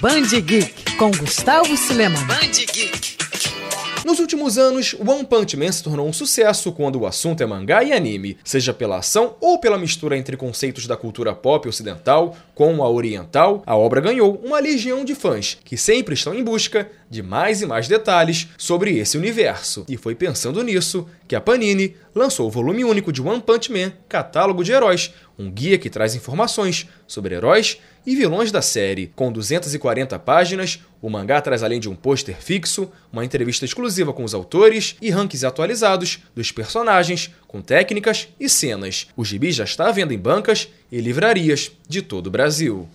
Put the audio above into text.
Band Geek com Gustavo Silema. Band Geek. Nos últimos anos, One Punch Man se tornou um sucesso quando o assunto é mangá e anime, seja pela ação ou pela mistura entre conceitos da cultura pop ocidental com a oriental. A obra ganhou uma legião de fãs que sempre estão em busca de mais e mais detalhes sobre esse universo. E foi pensando nisso que a Panini lançou o volume único de One Punch Man, Catálogo de Heróis, um guia que traz informações sobre heróis e vilões da série. Com 240 páginas, o mangá traz além de um pôster fixo, uma entrevista exclusiva com os autores e rankings atualizados dos personagens, com técnicas e cenas. O gibi já está à venda em bancas e livrarias de todo o Brasil.